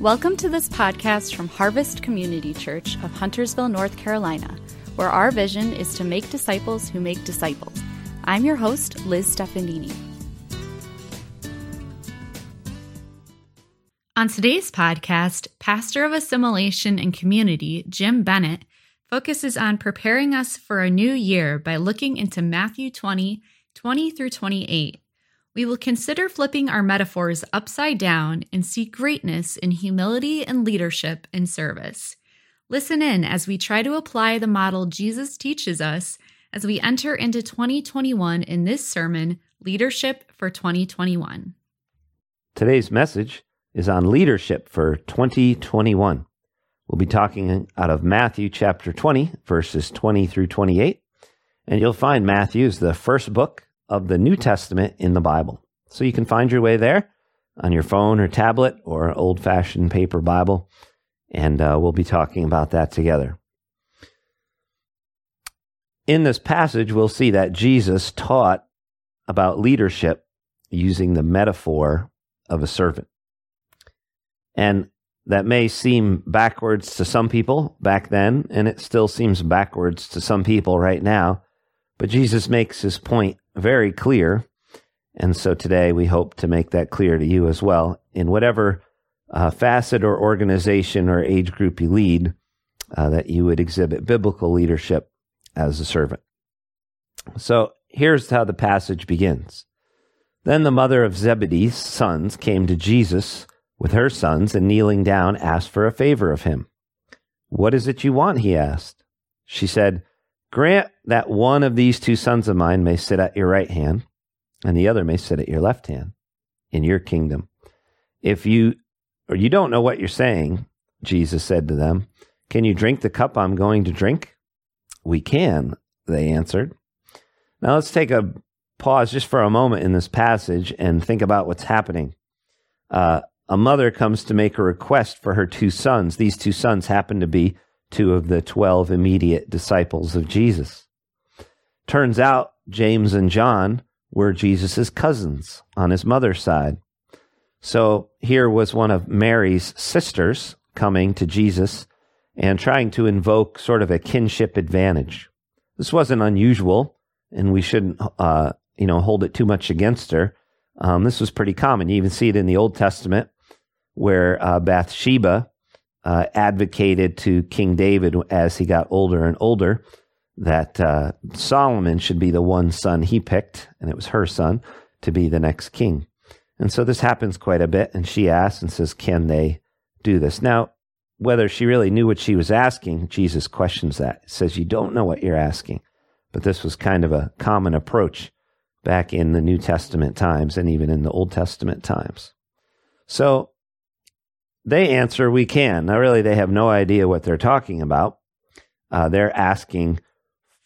Welcome to this podcast from Harvest Community Church of Huntersville, North Carolina, where our vision is to make disciples who make disciples. I'm your host, Liz Stefanini. On today's podcast, Pastor of Assimilation and Community, Jim Bennett, focuses on preparing us for a new year by looking into Matthew 20, 20 through 28 we will consider flipping our metaphors upside down and see greatness in humility and leadership and service. Listen in as we try to apply the model Jesus teaches us as we enter into 2021 in this sermon, Leadership for 2021. Today's message is on leadership for 2021. We'll be talking out of Matthew chapter 20, verses 20 through 28. And you'll find Matthew is the first book of the New Testament in the Bible. So you can find your way there on your phone or tablet or old fashioned paper Bible. And uh, we'll be talking about that together. In this passage, we'll see that Jesus taught about leadership using the metaphor of a servant. And that may seem backwards to some people back then, and it still seems backwards to some people right now. But Jesus makes his point very clear. And so today we hope to make that clear to you as well. In whatever uh, facet or organization or age group you lead, uh, that you would exhibit biblical leadership as a servant. So here's how the passage begins. Then the mother of Zebedee's sons came to Jesus with her sons and kneeling down asked for a favor of him. What is it you want? he asked. She said, Grant that one of these two sons of mine may sit at your right hand, and the other may sit at your left hand in your kingdom. If you or you don't know what you're saying, Jesus said to them, Can you drink the cup I'm going to drink? We can, they answered. Now let's take a pause just for a moment in this passage and think about what's happening. Uh, a mother comes to make a request for her two sons. These two sons happen to be two of the 12 immediate disciples of Jesus. Turns out James and John were Jesus' cousins on his mother's side. So here was one of Mary's sisters coming to Jesus and trying to invoke sort of a kinship advantage. This wasn't unusual, and we shouldn't, uh, you know, hold it too much against her. Um, this was pretty common. You even see it in the Old Testament, where uh, Bathsheba uh, advocated to King David as he got older and older that uh, Solomon should be the one son he picked, and it was her son, to be the next king. And so this happens quite a bit, and she asks and says, Can they do this? Now, whether she really knew what she was asking, Jesus questions that. He says, You don't know what you're asking. But this was kind of a common approach back in the New Testament times and even in the Old Testament times. So they answer, We can. Now, really, they have no idea what they're talking about. Uh, they're asking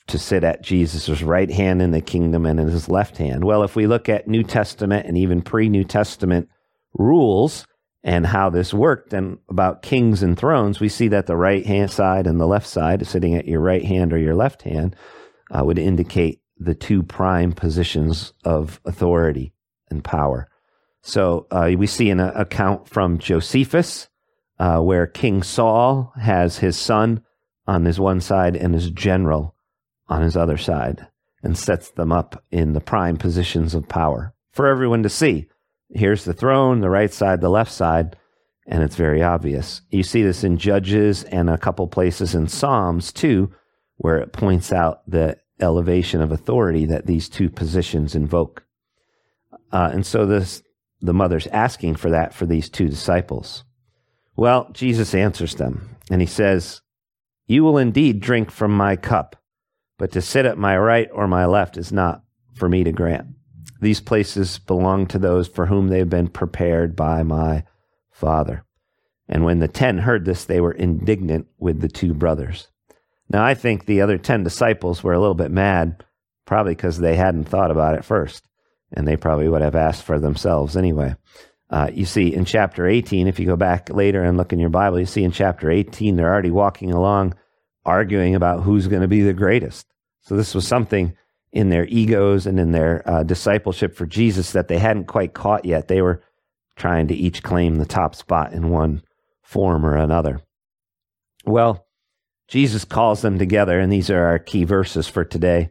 to sit at Jesus' right hand in the kingdom and in his left hand. Well, if we look at New Testament and even pre New Testament rules and how this worked and about kings and thrones, we see that the right hand side and the left side, sitting at your right hand or your left hand, uh, would indicate the two prime positions of authority and power. So uh, we see an account from Josephus uh, where King Saul has his son on his one side and his general on his other side and sets them up in the prime positions of power for everyone to see. Here's the throne, the right side, the left side, and it's very obvious. You see this in Judges and a couple places in Psalms too, where it points out the elevation of authority that these two positions invoke. Uh, and so this the mother's asking for that for these two disciples. Well, Jesus answers them, and he says, You will indeed drink from my cup, but to sit at my right or my left is not for me to grant. These places belong to those for whom they have been prepared by my Father. And when the ten heard this, they were indignant with the two brothers. Now, I think the other ten disciples were a little bit mad, probably because they hadn't thought about it first and they probably would have asked for themselves anyway. Uh, you see in chapter 18, if you go back later and look in your Bible, you see in chapter 18, they're already walking along arguing about who's going to be the greatest. So this was something in their egos and in their uh, discipleship for Jesus that they hadn't quite caught yet. They were trying to each claim the top spot in one form or another. Well, Jesus calls them together, and these are our key verses for today.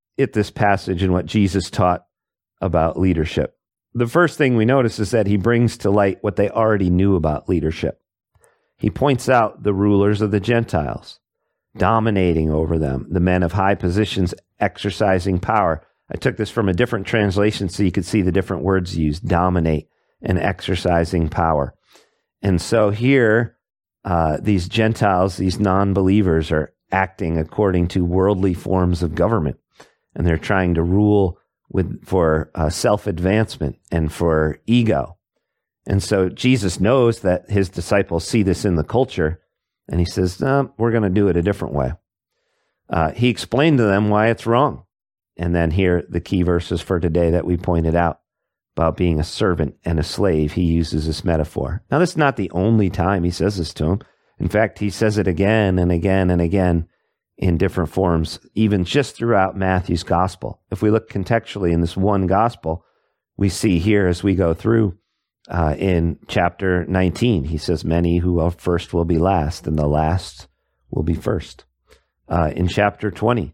at this passage and what Jesus taught about leadership. The first thing we notice is that he brings to light what they already knew about leadership. He points out the rulers of the Gentiles, dominating over them, the men of high positions exercising power. I took this from a different translation so you could see the different words used dominate and exercising power. And so here, uh, these Gentiles, these non believers, are acting according to worldly forms of government, and they're trying to rule with for uh, self advancement and for ego. And so Jesus knows that his disciples see this in the culture, and he says, no, "We're going to do it a different way." Uh, he explained to them why it's wrong, and then here the key verses for today that we pointed out about being a servant and a slave, he uses this metaphor. Now, this is not the only time he says this to him. In fact, he says it again and again and again in different forms, even just throughout Matthew's gospel. If we look contextually in this one gospel, we see here as we go through uh, in chapter 19, he says, Many who are first will be last, and the last will be first. Uh, in chapter 20,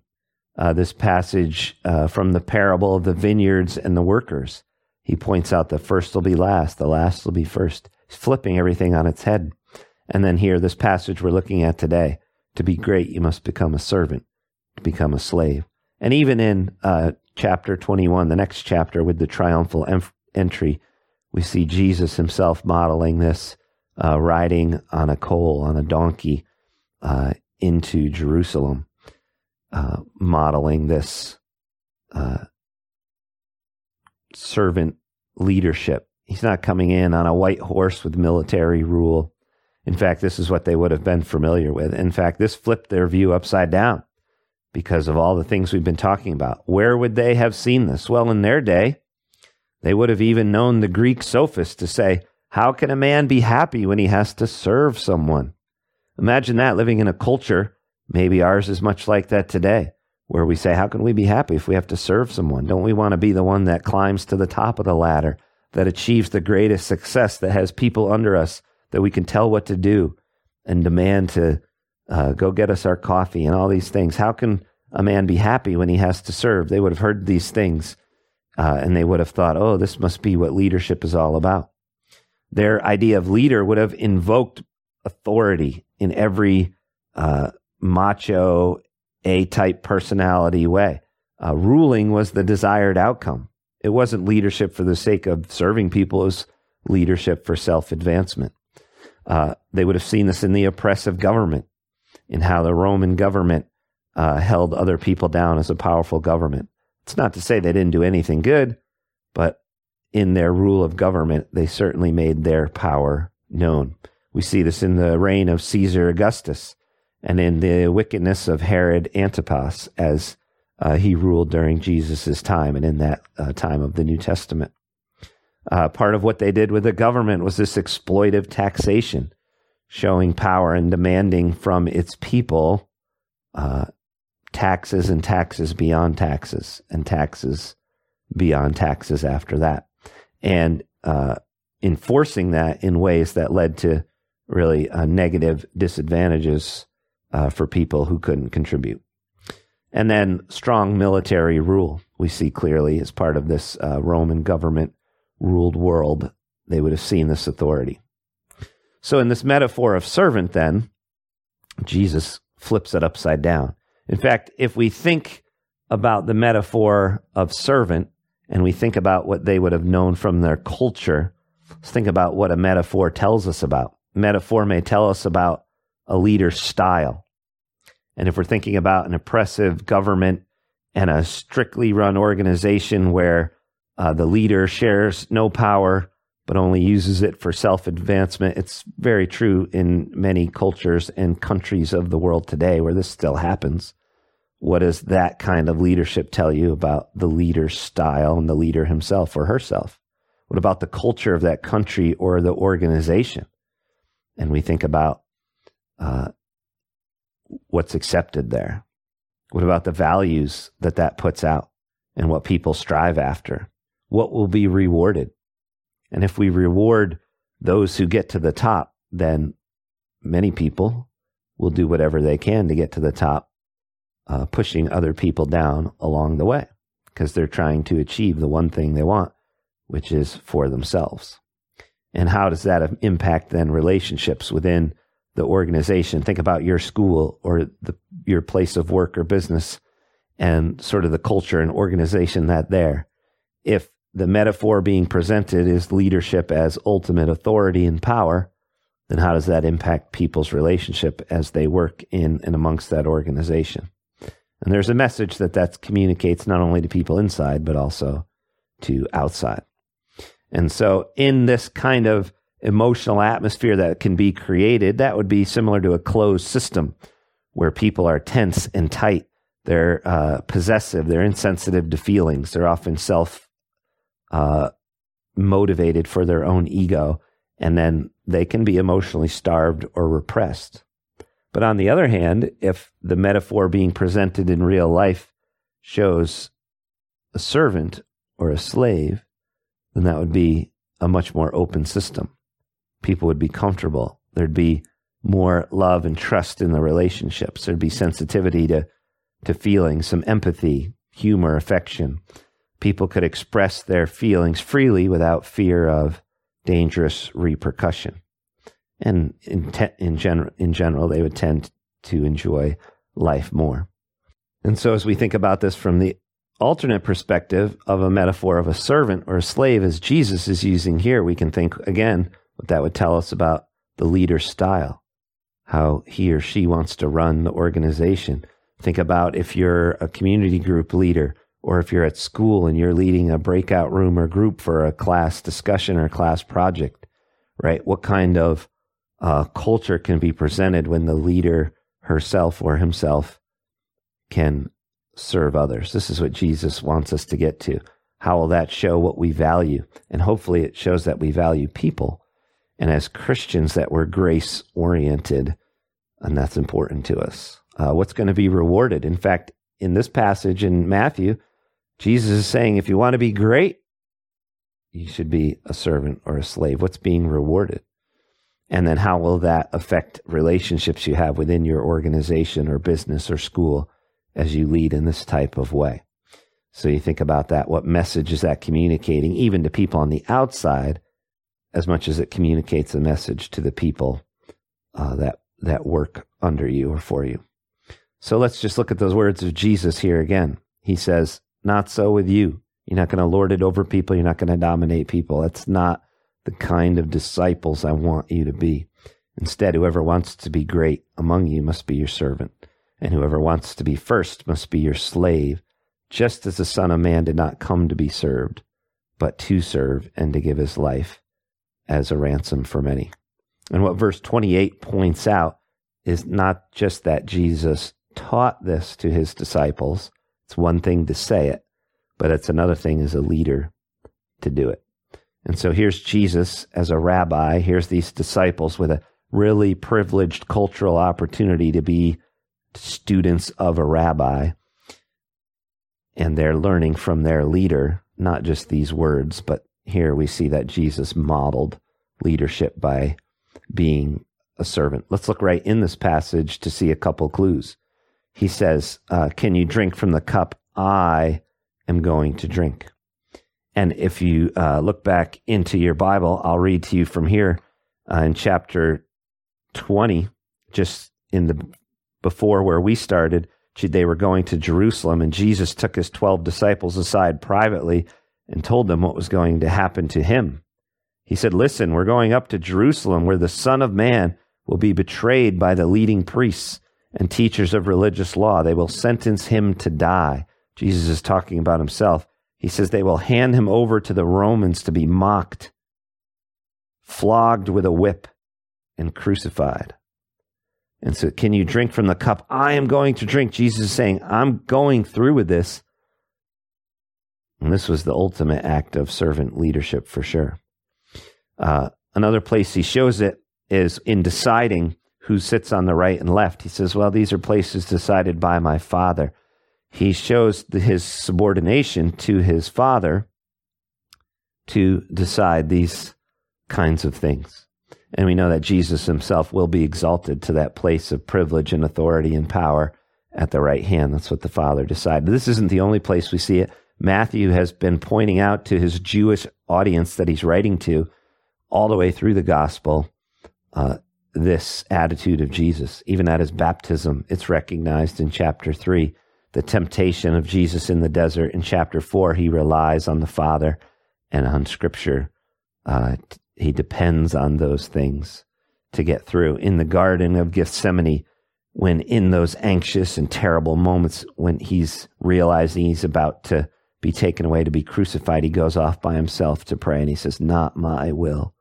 uh, this passage uh, from the parable of the vineyards and the workers, he points out the first will be last, the last will be first. He's flipping everything on its head. And then here, this passage we're looking at today to be great, you must become a servant, to become a slave. And even in uh, chapter 21, the next chapter with the triumphal em- entry, we see Jesus himself modeling this, uh, riding on a coal, on a donkey, uh, into Jerusalem, uh, modeling this uh, servant leadership. He's not coming in on a white horse with military rule. In fact, this is what they would have been familiar with. In fact, this flipped their view upside down because of all the things we've been talking about. Where would they have seen this? Well, in their day, they would have even known the Greek sophist to say, How can a man be happy when he has to serve someone? Imagine that living in a culture, maybe ours is much like that today, where we say, How can we be happy if we have to serve someone? Don't we want to be the one that climbs to the top of the ladder, that achieves the greatest success, that has people under us that we can tell what to do and demand to uh, go get us our coffee and all these things? How can a man be happy when he has to serve? They would have heard these things uh, and they would have thought, Oh, this must be what leadership is all about. Their idea of leader would have invoked authority in every uh, macho a type personality way. Uh, ruling was the desired outcome. It wasn't leadership for the sake of serving people, it was leadership for self advancement. Uh, they would have seen this in the oppressive government, in how the Roman government uh, held other people down as a powerful government. It's not to say they didn't do anything good, but in their rule of government, they certainly made their power known. We see this in the reign of Caesar Augustus and in the wickedness of Herod Antipas as uh, he ruled during Jesus' time and in that uh, time of the New Testament. Uh, part of what they did with the government was this exploitive taxation, showing power and demanding from its people uh, taxes and taxes beyond taxes and taxes beyond taxes after that. And uh, enforcing that in ways that led to really uh, negative disadvantages uh, for people who couldn't contribute. And then strong military rule, we see clearly as part of this uh, Roman government ruled world, they would have seen this authority. So, in this metaphor of servant, then, Jesus flips it upside down. In fact, if we think about the metaphor of servant and we think about what they would have known from their culture, let's think about what a metaphor tells us about. Metaphor may tell us about a leader's style. And if we're thinking about an oppressive government and a strictly run organization where uh, the leader shares no power, but only uses it for self advancement. It's very true in many cultures and countries of the world today where this still happens. What does that kind of leadership tell you about the leader's style and the leader himself or herself? What about the culture of that country or the organization? And we think about uh, what's accepted there. What about the values that that puts out and what people strive after? What will be rewarded? And if we reward those who get to the top, then many people will do whatever they can to get to the top, uh, pushing other people down along the way because they're trying to achieve the one thing they want, which is for themselves. And how does that impact then relationships within the organization? Think about your school or the, your place of work or business and sort of the culture and organization that there. If the metaphor being presented is leadership as ultimate authority and power, then how does that impact people's relationship as they work in and amongst that organization? And there's a message that that communicates not only to people inside, but also to outside. And so, in this kind of emotional atmosphere that can be created, that would be similar to a closed system where people are tense and tight. They're uh, possessive. They're insensitive to feelings. They're often self uh, motivated for their own ego. And then they can be emotionally starved or repressed. But on the other hand, if the metaphor being presented in real life shows a servant or a slave, then that would be a much more open system. People would be comfortable. There'd be more love and trust in the relationships. There'd be sensitivity to, to feelings, some empathy, humor, affection. People could express their feelings freely without fear of dangerous repercussion. And in, te- in, in general, they would tend to enjoy life more. And so, as we think about this from the alternate perspective of a metaphor of a servant or a slave, as Jesus is using here, we can think again what that would tell us about the leader's style, how he or she wants to run the organization. Think about if you're a community group leader or if you're at school and you're leading a breakout room or group for a class discussion or class project, right? What kind of uh, culture can be presented when the leader herself or himself can serve others. This is what Jesus wants us to get to. How will that show what we value? And hopefully it shows that we value people. And as Christians, that we're grace oriented. And that's important to us. Uh, what's going to be rewarded? In fact, in this passage in Matthew, Jesus is saying, if you want to be great, you should be a servant or a slave. What's being rewarded? And then how will that affect relationships you have within your organization or business or school? as you lead in this type of way. So you think about that. What message is that communicating, even to people on the outside, as much as it communicates a message to the people uh, that that work under you or for you? So let's just look at those words of Jesus here again. He says, "Not so with you. You're not going to lord it over people. You're not going to dominate people. That's not the kind of disciples I want you to be. Instead, whoever wants to be great among you must be your servant." and whoever wants to be first must be your slave, just as the Son of Man did not come to be served, but to serve and to give his life as a ransom for many. And what verse 28 points out is not just that Jesus taught this to his disciples. It's one thing to say it, but it's another thing as a leader to do it. And so here's Jesus as a rabbi. Here's these disciples with a really privileged cultural opportunity to be students of a rabbi, and they're learning from their leader, not just these words, but here we see that Jesus modeled leadership by being a servant. Let's look right in this passage to see a couple clues. He says, uh, Can you drink from the cup I am going to drink? And if you uh, look back into your Bible, I'll read to you from here uh, in chapter 20, just in the before where we started, they were going to Jerusalem, and Jesus took his 12 disciples aside privately and told them what was going to happen to him. He said, Listen, we're going up to Jerusalem where the Son of Man will be betrayed by the leading priests and teachers of religious law. They will sentence him to die. Jesus is talking about himself. He says they will hand him over to the Romans to be mocked flogged with a whip, and crucified. And so, can you drink from the cup I am going to drink? Jesus is saying, I'm going through with this. And this was the ultimate act of servant leadership for sure. Uh, another place he shows it is in deciding who sits on the right and left. He says, Well, these are places decided by my Father. He shows his subordination to his Father to decide these kinds of things. And we know that Jesus himself will be exalted to that place of privilege and authority and power at the right hand. That's what the Father decided. This isn't the only place we see it. Matthew has been pointing out to his Jewish audience that he's writing to all the way through the gospel uh, this attitude of Jesus. Even at his baptism, it's recognized in chapter 3. The temptation of Jesus in the desert. In chapter 4, he relies on the Father and on Scripture uh, he depends on those things to get through. In the Garden of Gethsemane, when in those anxious and terrible moments, when he's realizing he's about to be taken away to be crucified, he goes off by himself to pray and he says, Not my will,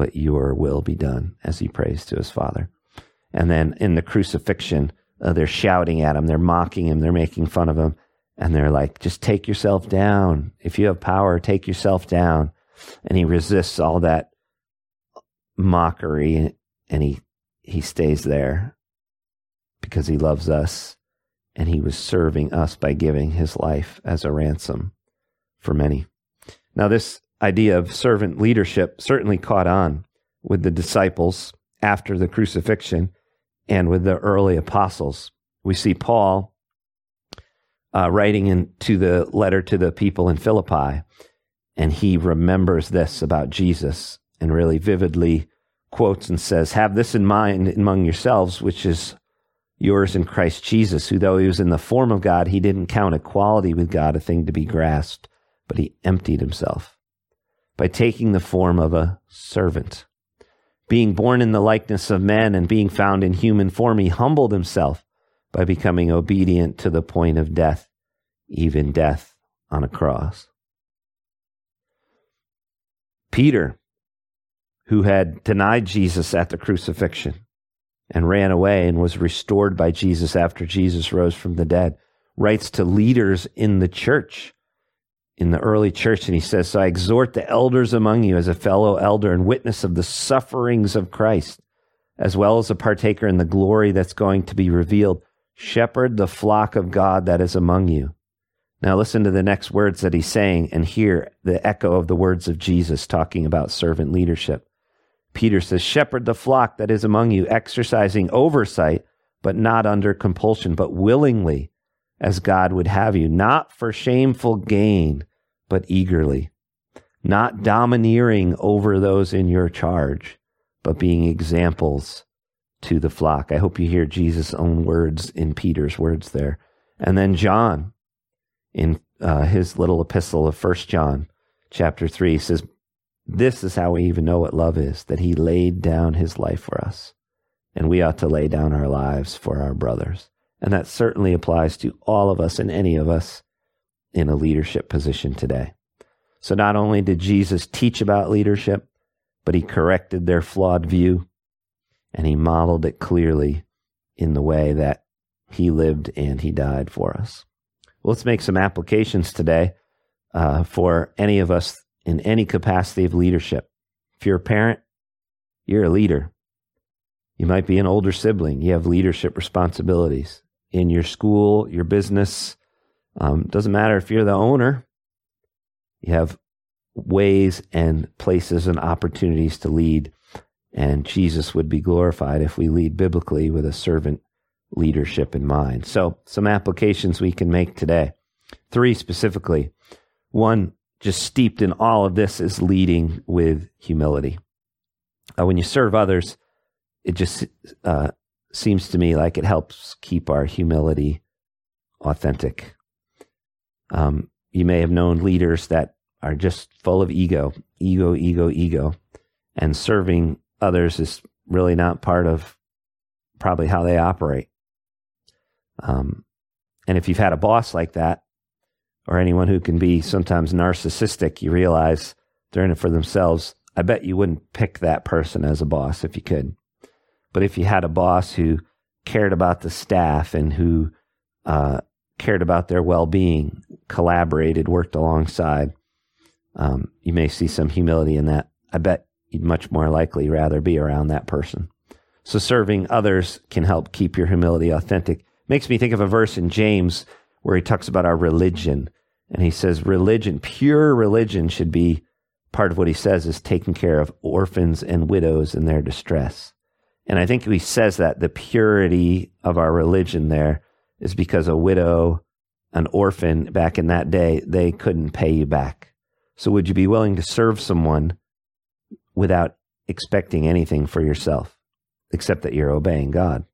but your will be done, as he prays to his Father. And then in the crucifixion, uh, they're shouting at him, they're mocking him, they're making fun of him, and they're like, Just take yourself down. If you have power, take yourself down. And he resists all that mockery and he he stays there because he loves us and he was serving us by giving his life as a ransom for many. Now this idea of servant leadership certainly caught on with the disciples after the crucifixion and with the early apostles. We see Paul uh, writing into the letter to the people in Philippi, and he remembers this about Jesus and really vividly quotes and says, Have this in mind among yourselves, which is yours in Christ Jesus, who, though he was in the form of God, he didn't count equality with God a thing to be grasped, but he emptied himself by taking the form of a servant. Being born in the likeness of men and being found in human form, he humbled himself by becoming obedient to the point of death, even death on a cross. Peter who had denied Jesus at the crucifixion and ran away and was restored by Jesus after Jesus rose from the dead, writes to leaders in the church, in the early church, and he says, So I exhort the elders among you as a fellow elder and witness of the sufferings of Christ, as well as a partaker in the glory that's going to be revealed. Shepherd the flock of God that is among you. Now, listen to the next words that he's saying and hear the echo of the words of Jesus talking about servant leadership. Peter says, Shepherd the flock that is among you, exercising oversight, but not under compulsion, but willingly, as God would have you, not for shameful gain, but eagerly, not domineering over those in your charge, but being examples to the flock. I hope you hear Jesus' own words in Peter's words there. And then John, in uh, his little epistle of First John, chapter 3, says, this is how we even know what love is that he laid down his life for us. And we ought to lay down our lives for our brothers. And that certainly applies to all of us and any of us in a leadership position today. So not only did Jesus teach about leadership, but he corrected their flawed view and he modeled it clearly in the way that he lived and he died for us. Well, let's make some applications today uh, for any of us in any capacity of leadership. If you're a parent, you're a leader. You might be an older sibling. You have leadership responsibilities in your school, your business. Um, doesn't matter if you're the owner. You have ways and places and opportunities to lead. And Jesus would be glorified if we lead biblically with a servant leadership in mind. So, some applications we can make today. Three specifically. One, just steeped in all of this is leading with humility. Uh, when you serve others, it just uh, seems to me like it helps keep our humility authentic. Um, you may have known leaders that are just full of ego, ego, ego, ego, and serving others is really not part of probably how they operate. Um, and if you've had a boss like that, or anyone who can be sometimes narcissistic, you realize they're in it for themselves. I bet you wouldn't pick that person as a boss if you could. But if you had a boss who cared about the staff and who uh, cared about their well being, collaborated, worked alongside, um, you may see some humility in that. I bet you'd much more likely rather be around that person. So serving others can help keep your humility authentic. Makes me think of a verse in James where he talks about our religion. And he says, religion, pure religion should be part of what he says is taking care of orphans and widows in their distress. And I think he says that the purity of our religion there is because a widow, an orphan back in that day, they couldn't pay you back. So would you be willing to serve someone without expecting anything for yourself, except that you're obeying God?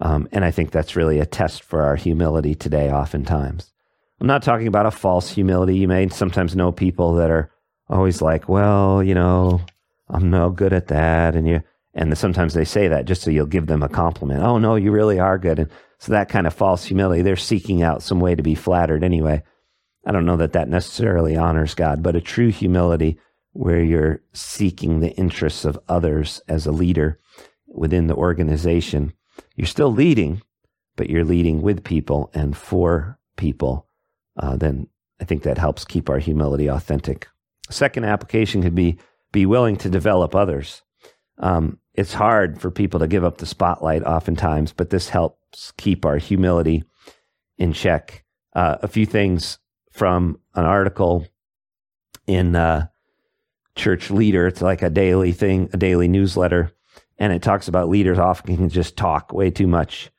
Um, and I think that's really a test for our humility today, oftentimes. I'm not talking about a false humility. You may sometimes know people that are always like, well, you know, I'm no good at that. And you, and sometimes they say that just so you'll give them a compliment. Oh, no, you really are good. And so that kind of false humility, they're seeking out some way to be flattered anyway. I don't know that that necessarily honors God, but a true humility where you're seeking the interests of others as a leader within the organization. You're still leading, but you're leading with people and for people. Uh, then I think that helps keep our humility authentic. Second application could be be willing to develop others. Um, it's hard for people to give up the spotlight oftentimes, but this helps keep our humility in check. Uh, a few things from an article in uh, Church Leader. It's like a daily thing, a daily newsletter, and it talks about leaders often can just talk way too much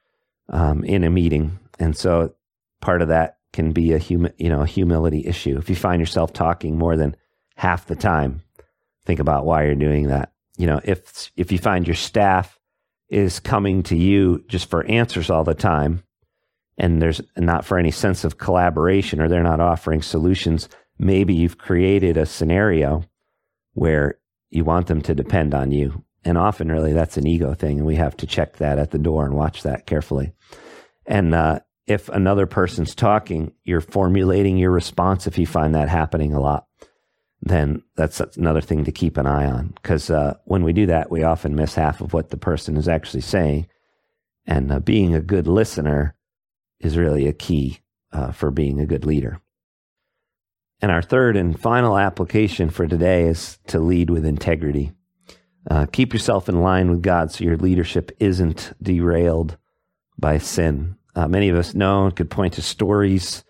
um, in a meeting, and so part of that can be a you know a humility issue. If you find yourself talking more than half the time. Think about why you're doing that. You know, if if you find your staff is coming to you just for answers all the time and there's not for any sense of collaboration or they're not offering solutions, maybe you've created a scenario where you want them to depend on you. And often, really, that's an ego thing, and we have to check that at the door and watch that carefully. And uh, if another person's talking, you're formulating your response if you find that happening a lot then that's another thing to keep an eye on. Because uh, when we do that, we often miss half of what the person is actually saying. And uh, being a good listener is really a key uh, for being a good leader. And our third and final application for today is to lead with integrity. Uh, keep yourself in line with God so your leadership isn't derailed by sin. Uh, many of us know and could point to stories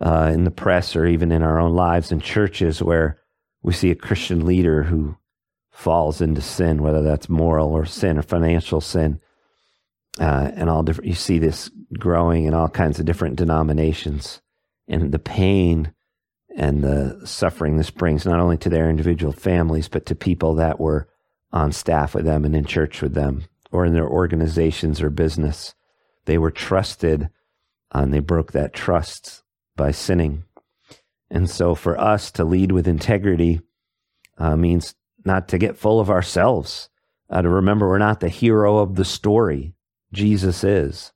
uh, in the press or even in our own lives in churches where we see a Christian leader who falls into sin, whether that's moral or sin or financial sin. Uh, and all different, you see this growing in all kinds of different denominations and the pain and the suffering this brings not only to their individual families, but to people that were on staff with them and in church with them or in their organizations or business. They were trusted and they broke that trust by sinning. And so for us to lead with integrity uh, means not to get full of ourselves, uh, to remember we're not the hero of the story. Jesus is.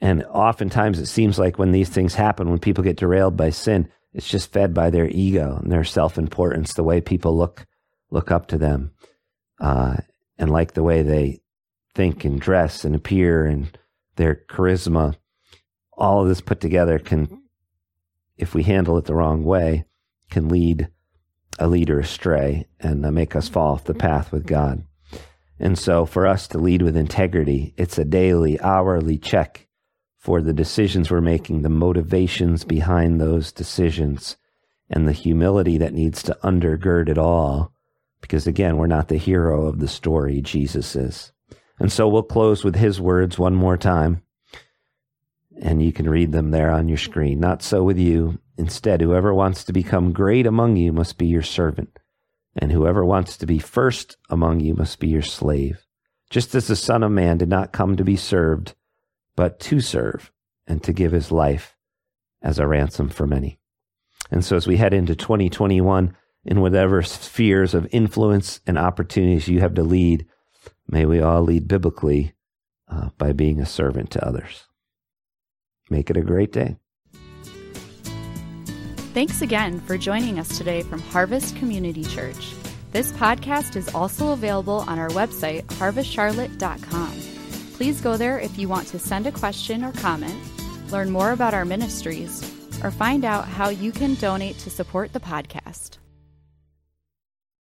And oftentimes it seems like when these things happen, when people get derailed by sin, it's just fed by their ego and their self importance, the way people look look up to them, uh, and like the way they think and dress and appear and their charisma. All of this put together can if we handle it the wrong way, can lead a leader astray and uh, make us fall off the path with God. And so, for us to lead with integrity, it's a daily, hourly check for the decisions we're making, the motivations behind those decisions, and the humility that needs to undergird it all. Because again, we're not the hero of the story, Jesus is. And so we'll close with his words one more time and you can read them there on your screen. Not so with you. Instead, whoever wants to become great among you must be your servant, and whoever wants to be first among you must be your slave. Just as the Son of Man did not come to be served, but to serve, and to give his life as a ransom for many. And so, as we head into 2021, in whatever spheres of influence and opportunities you have to lead, may we all lead biblically uh, by being a servant to others. Make it a great day. Thanks again for joining us today from Harvest Community Church. This podcast is also available on our website, harvestcharlotte.com. Please go there if you want to send a question or comment, learn more about our ministries, or find out how you can donate to support the podcast.